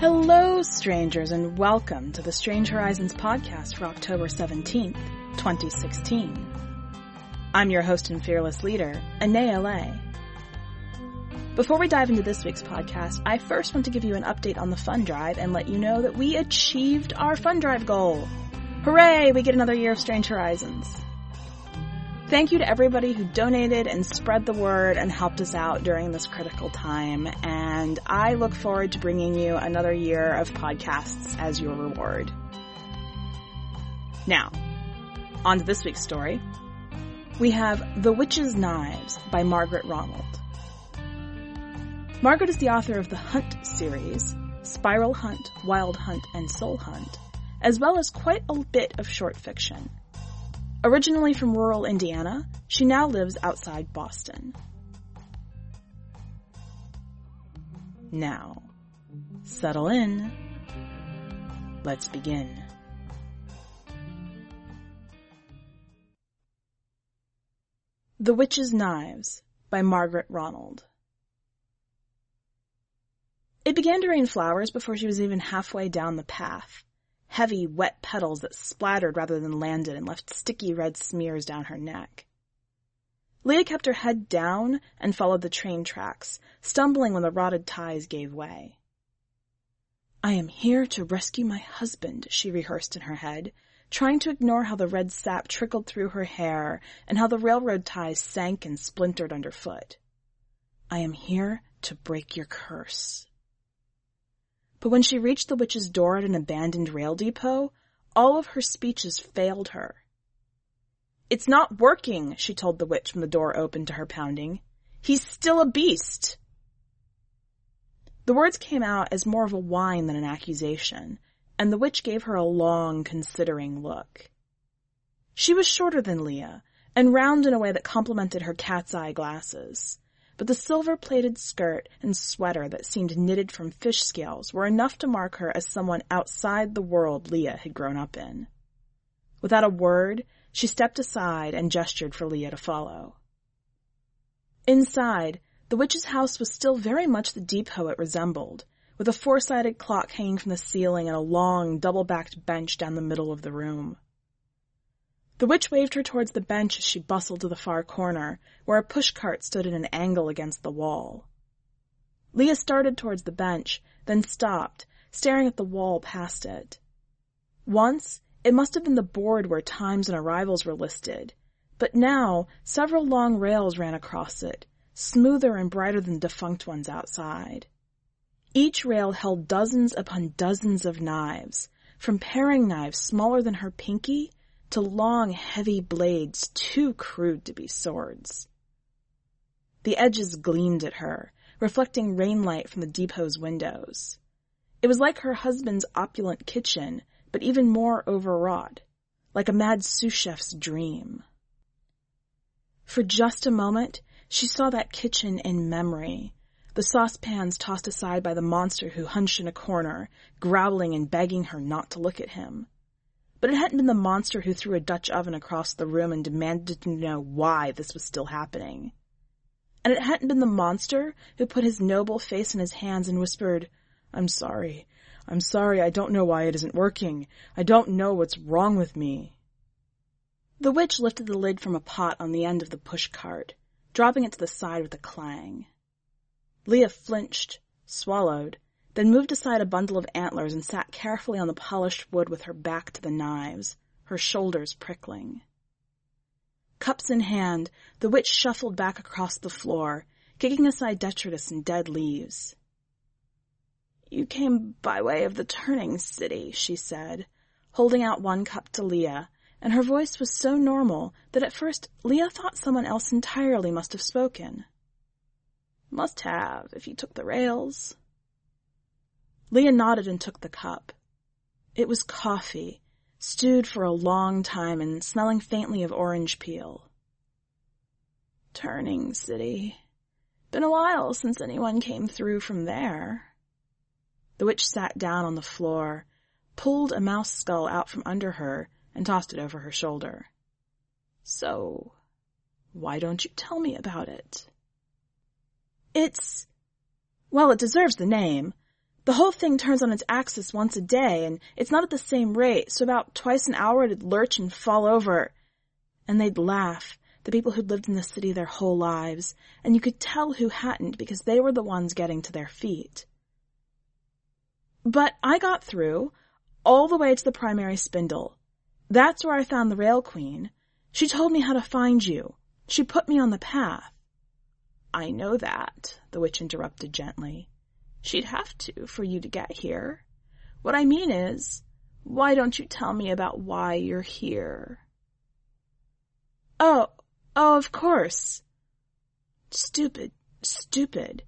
Hello, strangers, and welcome to the Strange Horizons podcast for October 17th, 2016. I'm your host and fearless leader, Anaea. Before we dive into this week's podcast, I first want to give you an update on the fund drive and let you know that we achieved our fund drive goal. Hooray! We get another year of Strange Horizons. Thank you to everybody who donated and spread the word and helped us out during this critical time. And I look forward to bringing you another year of podcasts as your reward. Now, on to this week's story. We have The Witch's Knives by Margaret Ronald. Margaret is the author of the Hunt series, Spiral Hunt, Wild Hunt, and Soul Hunt, as well as quite a bit of short fiction. Originally from rural Indiana, she now lives outside Boston. Now, settle in. Let's begin. The Witch's Knives by Margaret Ronald. It began to rain flowers before she was even halfway down the path heavy, wet petals that splattered rather than landed and left sticky red smears down her neck. Leah kept her head down and followed the train tracks, stumbling when the rotted ties gave way. I am here to rescue my husband, she rehearsed in her head, trying to ignore how the red sap trickled through her hair and how the railroad ties sank and splintered underfoot. I am here to break your curse. But when she reached the witch's door at an abandoned rail depot, all of her speeches failed her. It's not working, she told the witch when the door opened to her pounding. He's still a beast. The words came out as more of a whine than an accusation, and the witch gave her a long, considering look. She was shorter than Leah, and round in a way that complemented her cat's eye glasses but the silver-plated skirt and sweater that seemed knitted from fish scales were enough to mark her as someone outside the world Leah had grown up in. Without a word, she stepped aside and gestured for Leah to follow. Inside, the witch's house was still very much the depot it resembled, with a four-sided clock hanging from the ceiling and a long, double-backed bench down the middle of the room. The witch waved her towards the bench as she bustled to the far corner, where a pushcart stood at an angle against the wall. Leah started towards the bench, then stopped, staring at the wall past it. Once, it must have been the board where times and arrivals were listed, but now several long rails ran across it, smoother and brighter than defunct ones outside. Each rail held dozens upon dozens of knives, from paring knives smaller than her pinky to long, heavy blades too crude to be swords. The edges gleamed at her, reflecting rainlight from the depot's windows. It was like her husband's opulent kitchen, but even more overwrought, like a mad sous chef's dream. For just a moment, she saw that kitchen in memory, the saucepans tossed aside by the monster who hunched in a corner, growling and begging her not to look at him. But it hadn't been the monster who threw a Dutch oven across the room and demanded to know why this was still happening. And it hadn't been the monster who put his noble face in his hands and whispered, I'm sorry. I'm sorry. I don't know why it isn't working. I don't know what's wrong with me. The witch lifted the lid from a pot on the end of the push cart, dropping it to the side with a clang. Leah flinched, swallowed, then moved aside a bundle of antlers and sat carefully on the polished wood with her back to the knives, her shoulders prickling. Cups in hand, the witch shuffled back across the floor, kicking aside detritus and dead leaves. You came by way of the turning city, she said, holding out one cup to Leah, and her voice was so normal that at first Leah thought someone else entirely must have spoken. Must have, if you took the rails. Leah nodded and took the cup. It was coffee, stewed for a long time and smelling faintly of orange peel. Turning City. Been a while since anyone came through from there. The witch sat down on the floor, pulled a mouse skull out from under her, and tossed it over her shoulder. So, Why don't you tell me about it? It's, well, it deserves the name. The whole thing turns on its axis once a day, and it's not at the same rate, so about twice an hour it'd lurch and fall over. And they'd laugh, the people who'd lived in the city their whole lives, and you could tell who hadn't because they were the ones getting to their feet. But I got through, all the way to the primary spindle. That's where I found the Rail Queen. She told me how to find you. She put me on the path. I know that, the witch interrupted gently. She'd have to for you to get here. What I mean is, why don't you tell me about why you're here? Oh, oh, of course. Stupid, stupid.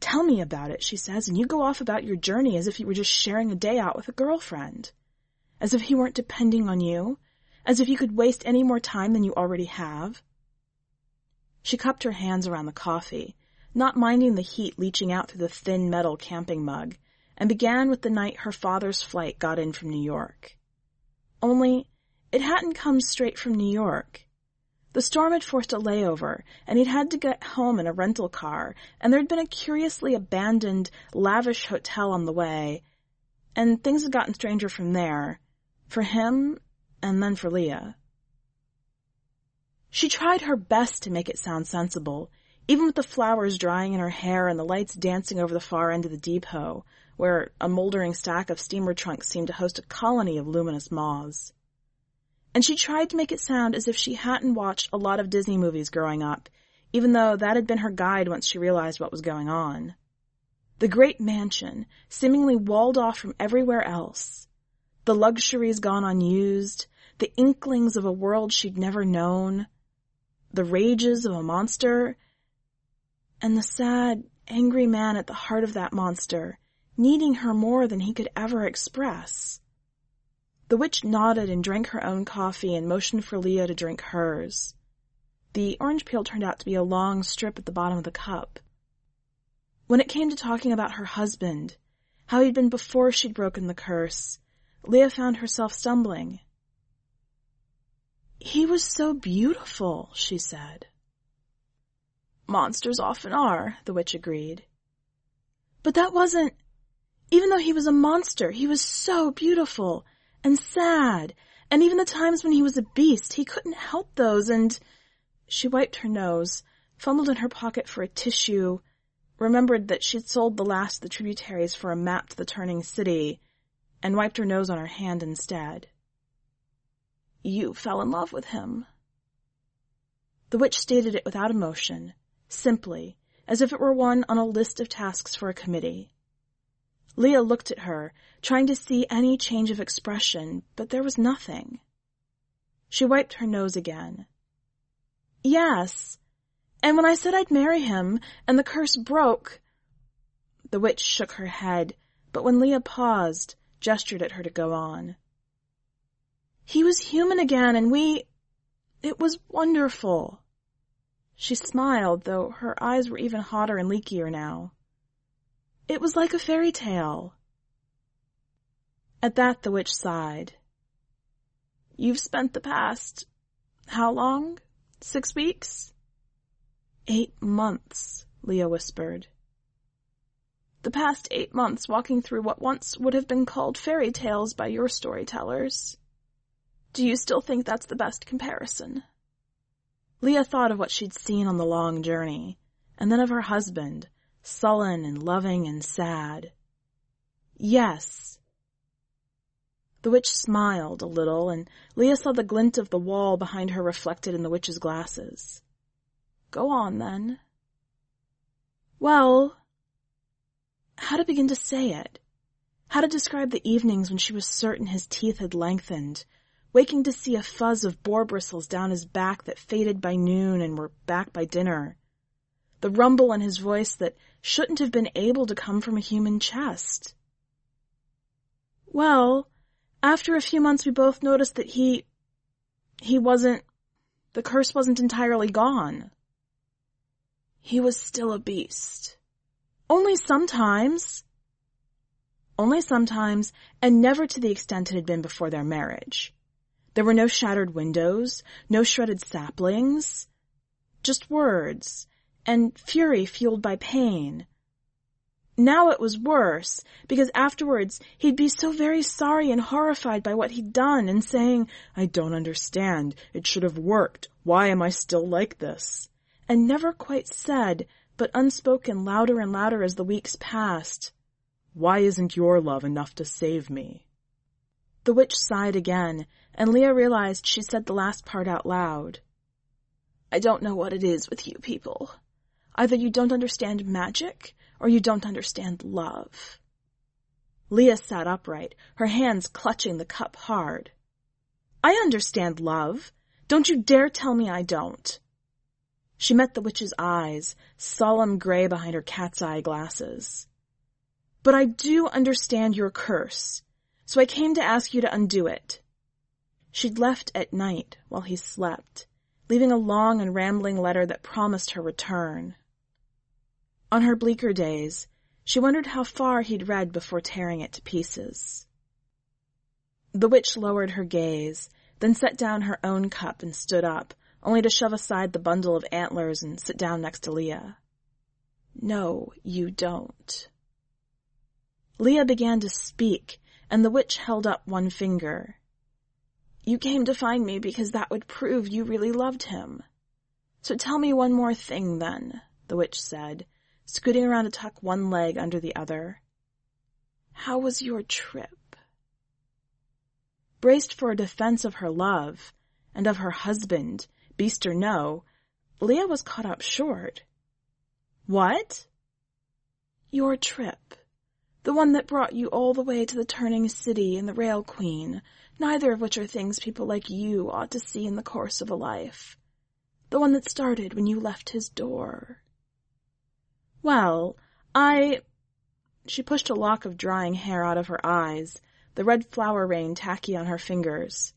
Tell me about it, she says, and you go off about your journey as if you were just sharing a day out with a girlfriend. As if he weren't depending on you. As if you could waste any more time than you already have. She cupped her hands around the coffee, not minding the heat leaching out through the thin metal camping mug, and began with the night her father's flight got in from New York. Only, it hadn't come straight from New York. The storm had forced a layover, and he'd had to get home in a rental car, and there'd been a curiously abandoned, lavish hotel on the way, and things had gotten stranger from there, for him, and then for Leah. She tried her best to make it sound sensible, even with the flowers drying in her hair and the lights dancing over the far end of the depot, where a moldering stack of steamer trunks seemed to host a colony of luminous moths. And she tried to make it sound as if she hadn't watched a lot of Disney movies growing up, even though that had been her guide once she realized what was going on. The great mansion, seemingly walled off from everywhere else. The luxuries gone unused, the inklings of a world she'd never known, the rages of a monster, and the sad, angry man at the heart of that monster, needing her more than he could ever express. The witch nodded and drank her own coffee and motioned for Leah to drink hers. The orange peel turned out to be a long strip at the bottom of the cup. When it came to talking about her husband, how he'd been before she'd broken the curse, Leah found herself stumbling. He was so beautiful, she said. Monsters often are, the witch agreed. But that wasn't, even though he was a monster, he was so beautiful and sad, and even the times when he was a beast, he couldn't help those, and she wiped her nose, fumbled in her pocket for a tissue, remembered that she'd sold the last of the tributaries for a map to the turning city, and wiped her nose on her hand instead. You fell in love with him. The witch stated it without emotion, simply, as if it were one on a list of tasks for a committee. Leah looked at her, trying to see any change of expression, but there was nothing. She wiped her nose again. Yes, and when I said I'd marry him, and the curse broke... The witch shook her head, but when Leah paused, gestured at her to go on. He was human again and we... It was wonderful. She smiled, though her eyes were even hotter and leakier now. It was like a fairy tale. At that the witch sighed. You've spent the past... how long? Six weeks? Eight months, Leah whispered. The past eight months walking through what once would have been called fairy tales by your storytellers. Do you still think that's the best comparison? Leah thought of what she'd seen on the long journey, and then of her husband, sullen and loving and sad. Yes. The witch smiled a little, and Leah saw the glint of the wall behind her reflected in the witch's glasses. Go on, then. Well, how to begin to say it? How to describe the evenings when she was certain his teeth had lengthened, waking to see a fuzz of boar bristles down his back that faded by noon and were back by dinner. The rumble in his voice that shouldn't have been able to come from a human chest. Well, after a few months we both noticed that he, he wasn't, the curse wasn't entirely gone. He was still a beast. Only sometimes. Only sometimes, and never to the extent it had been before their marriage. There were no shattered windows, no shredded saplings. just words, and fury fueled by pain. Now it was worse, because afterwards he'd be so very sorry and horrified by what he'd done and saying, I don't understand. It should have worked. Why am I still like this? And never quite said, but unspoken louder and louder as the weeks passed. Why isn't your love enough to save me? The witch sighed again, and Leah realized she said the last part out loud. I don't know what it is with you people. Either you don't understand magic, or you don't understand love. Leah sat upright, her hands clutching the cup hard. I understand love. Don't you dare tell me I don't. She met the witch's eyes, solemn gray behind her cat's eye glasses. But I do understand your curse, so I came to ask you to undo it. She'd left at night while he slept, leaving a long and rambling letter that promised her return. On her bleaker days, she wondered how far he'd read before tearing it to pieces. The witch lowered her gaze, then set down her own cup and stood up, only to shove aside the bundle of antlers and sit down next to Leah. No, you don't. Leah began to speak, and the witch held up one finger. You came to find me because that would prove you really loved him. So tell me one more thing then, the witch said, scooting around to tuck one leg under the other. How was your trip? Braced for a defense of her love, and of her husband, beast or no, Leah was caught up short. What? Your trip. The one that brought you all the way to the turning city and the rail queen, neither of which are things people like you ought to see in the course of a life. The one that started when you left his door. Well, I... She pushed a lock of drying hair out of her eyes, the red flower rain tacky on her fingers.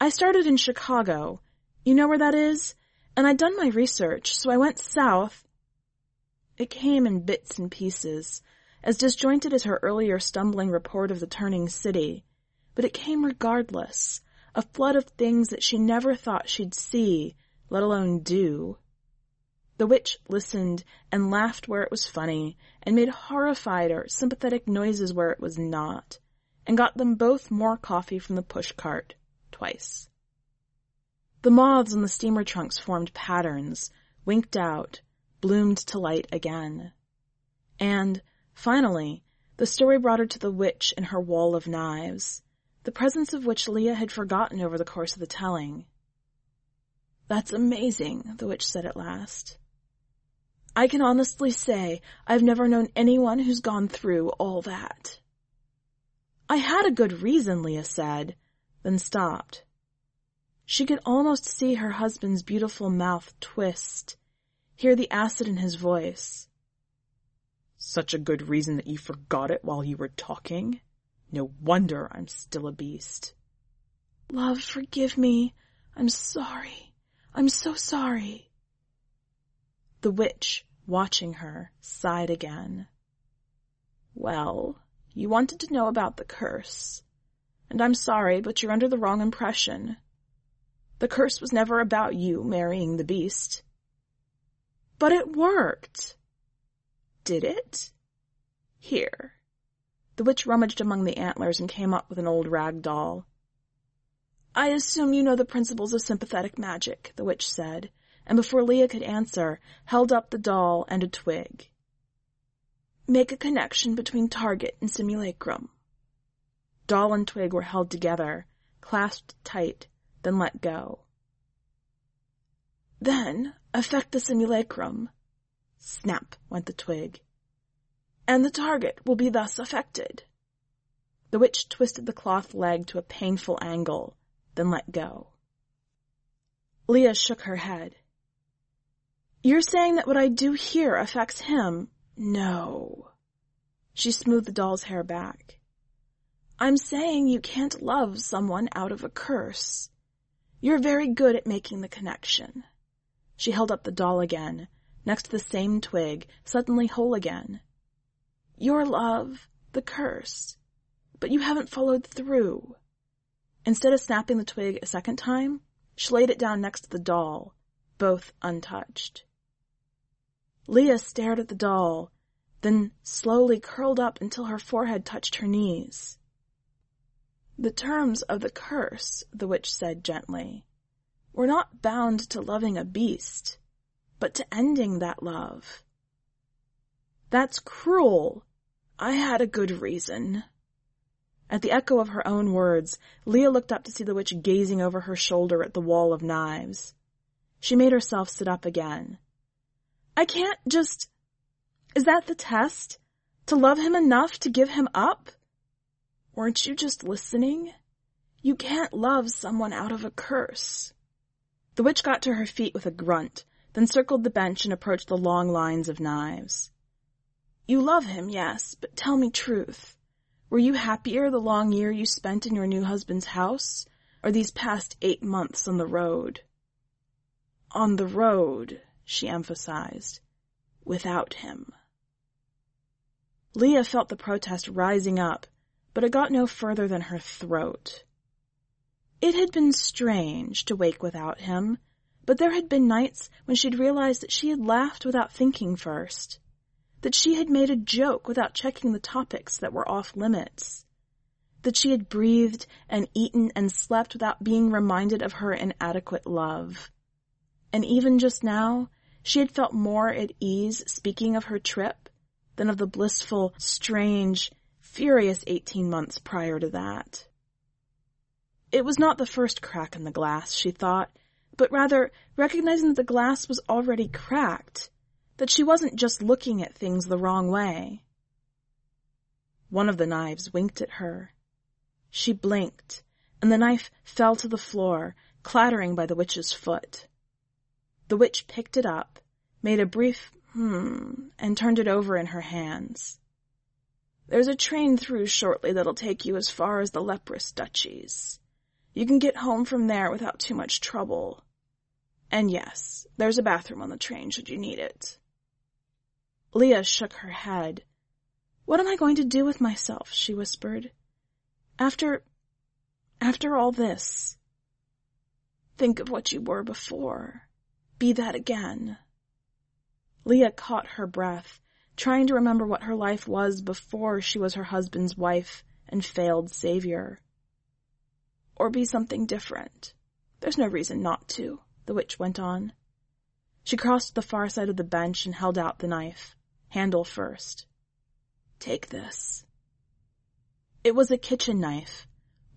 I started in Chicago. You know where that is? And I'd done my research, so I went south. It came in bits and pieces, as disjointed as her earlier stumbling report of the turning city, but it came regardless, a flood of things that she never thought she'd see, let alone do. The witch listened and laughed where it was funny, and made horrified or sympathetic noises where it was not, and got them both more coffee from the push cart, twice. The moths on the steamer trunks formed patterns, winked out, bloomed to light again. And, finally, the story brought her to the witch and her wall of knives, the presence of which Leah had forgotten over the course of the telling. That's amazing, the witch said at last. I can honestly say I've never known anyone who's gone through all that. I had a good reason, Leah said, then stopped. She could almost see her husband's beautiful mouth twist, hear the acid in his voice. Such a good reason that you forgot it while you were talking? No wonder I'm still a beast. Love, forgive me. I'm sorry. I'm so sorry. The witch, watching her, sighed again. Well, you wanted to know about the curse. And I'm sorry, but you're under the wrong impression. The curse was never about you marrying the beast. But it worked. Did it? Here. The witch rummaged among the antlers and came up with an old rag doll. I assume you know the principles of sympathetic magic, the witch said, and before Leah could answer, held up the doll and a twig. Make a connection between target and simulacrum. Doll and twig were held together, clasped tight, then let go. Then affect the simulacrum. Snap went the twig. And the target will be thus affected. The witch twisted the cloth leg to a painful angle, then let go. Leah shook her head. You're saying that what I do here affects him? No. She smoothed the doll's hair back. I'm saying you can't love someone out of a curse. You're very good at making the connection. She held up the doll again, next to the same twig, suddenly whole again. Your love, the curse. But you haven't followed through. Instead of snapping the twig a second time, she laid it down next to the doll, both untouched. Leah stared at the doll, then slowly curled up until her forehead touched her knees. The terms of the curse, the witch said gently, were not bound to loving a beast, but to ending that love. That's cruel. I had a good reason. At the echo of her own words, Leah looked up to see the witch gazing over her shoulder at the wall of knives. She made herself sit up again. I can't just... Is that the test? To love him enough to give him up? Weren't you just listening? You can't love someone out of a curse. The witch got to her feet with a grunt, then circled the bench and approached the long lines of knives. You love him, yes, but tell me truth. Were you happier the long year you spent in your new husband's house, or these past eight months on the road? On the road, she emphasized, without him. Leah felt the protest rising up, but it got no further than her throat. It had been strange to wake without him, but there had been nights when she'd realized that she had laughed without thinking first that she had made a joke without checking the topics that were off limits, that she had breathed and eaten and slept without being reminded of her inadequate love. And even just now, she had felt more at ease speaking of her trip than of the blissful, strange, furious 18 months prior to that. It was not the first crack in the glass, she thought, but rather recognizing that the glass was already cracked that she wasn't just looking at things the wrong way. One of the knives winked at her. She blinked, and the knife fell to the floor, clattering by the witch's foot. The witch picked it up, made a brief hmm, and turned it over in her hands. There's a train through shortly that'll take you as far as the leprous duchies. You can get home from there without too much trouble. And yes, there's a bathroom on the train should you need it. Leah shook her head. What am I going to do with myself? she whispered. After, after all this. Think of what you were before. Be that again. Leah caught her breath, trying to remember what her life was before she was her husband's wife and failed savior. Or be something different. There's no reason not to, the witch went on. She crossed the far side of the bench and held out the knife handle first. Take this. It was a kitchen knife,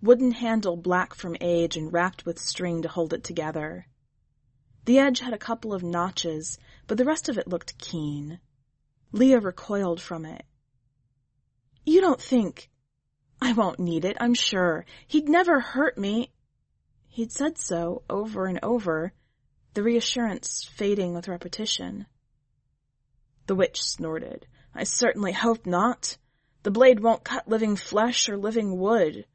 wooden handle black from age and wrapped with string to hold it together. The edge had a couple of notches, but the rest of it looked keen. Leah recoiled from it. You don't think... I won't need it, I'm sure. He'd never hurt me. He'd said so over and over, the reassurance fading with repetition. The witch snorted. I certainly hope not. The blade won't cut living flesh or living wood.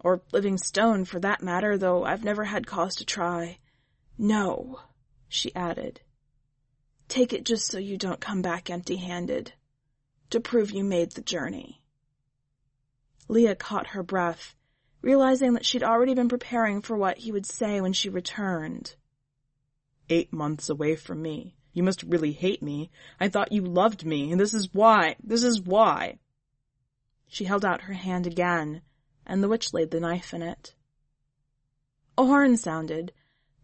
Or living stone, for that matter, though I've never had cause to try. No, she added. Take it just so you don't come back empty-handed. To prove you made the journey. Leah caught her breath, realizing that she'd already been preparing for what he would say when she returned. Eight months away from me. You must really hate me. I thought you loved me, and this is why. This is why. She held out her hand again, and the witch laid the knife in it. A horn sounded.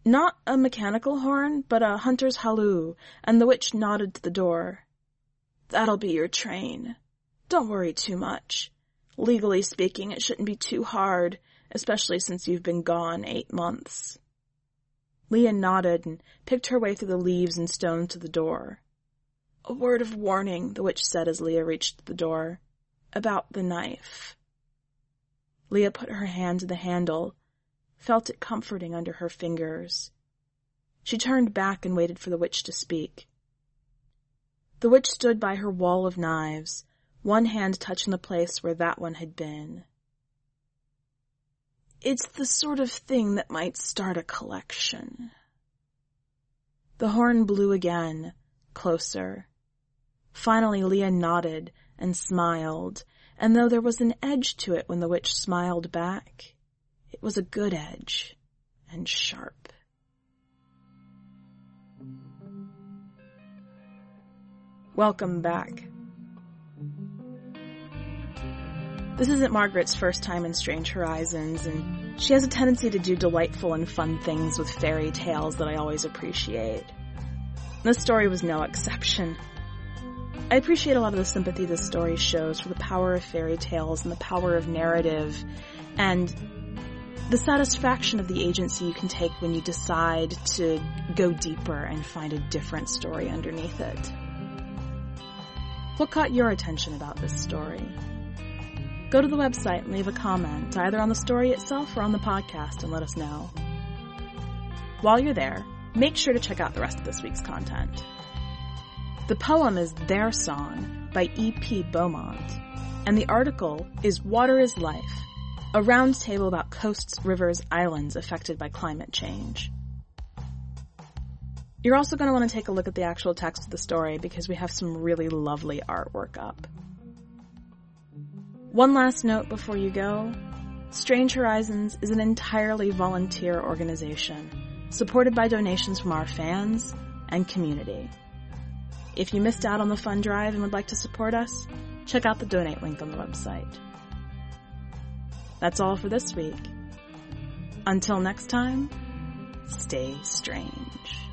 Not a mechanical horn, but a hunter's halloo, and the witch nodded to the door. That'll be your train. Don't worry too much. Legally speaking, it shouldn't be too hard, especially since you've been gone eight months. Leah nodded and picked her way through the leaves and stones to the door. A word of warning, the witch said as Leah reached the door. About the knife. Leah put her hand to the handle, felt it comforting under her fingers. She turned back and waited for the witch to speak. The witch stood by her wall of knives, one hand touching the place where that one had been. It's the sort of thing that might start a collection. The horn blew again, closer. Finally Leah nodded and smiled, and though there was an edge to it when the witch smiled back, it was a good edge and sharp. Welcome back. This isn't Margaret's first time in Strange Horizons, and she has a tendency to do delightful and fun things with fairy tales that I always appreciate. This story was no exception. I appreciate a lot of the sympathy this story shows for the power of fairy tales and the power of narrative and the satisfaction of the agency you can take when you decide to go deeper and find a different story underneath it. What caught your attention about this story? Go to the website and leave a comment either on the story itself or on the podcast and let us know. While you're there, make sure to check out the rest of this week's content. The poem is Their Song by E.P. Beaumont, and the article is Water is Life, a roundtable about coasts, rivers, islands affected by climate change. You're also going to want to take a look at the actual text of the story because we have some really lovely artwork up. One last note before you go. Strange Horizons is an entirely volunteer organization, supported by donations from our fans and community. If you missed out on the fund drive and would like to support us, check out the donate link on the website. That's all for this week. Until next time, stay strange.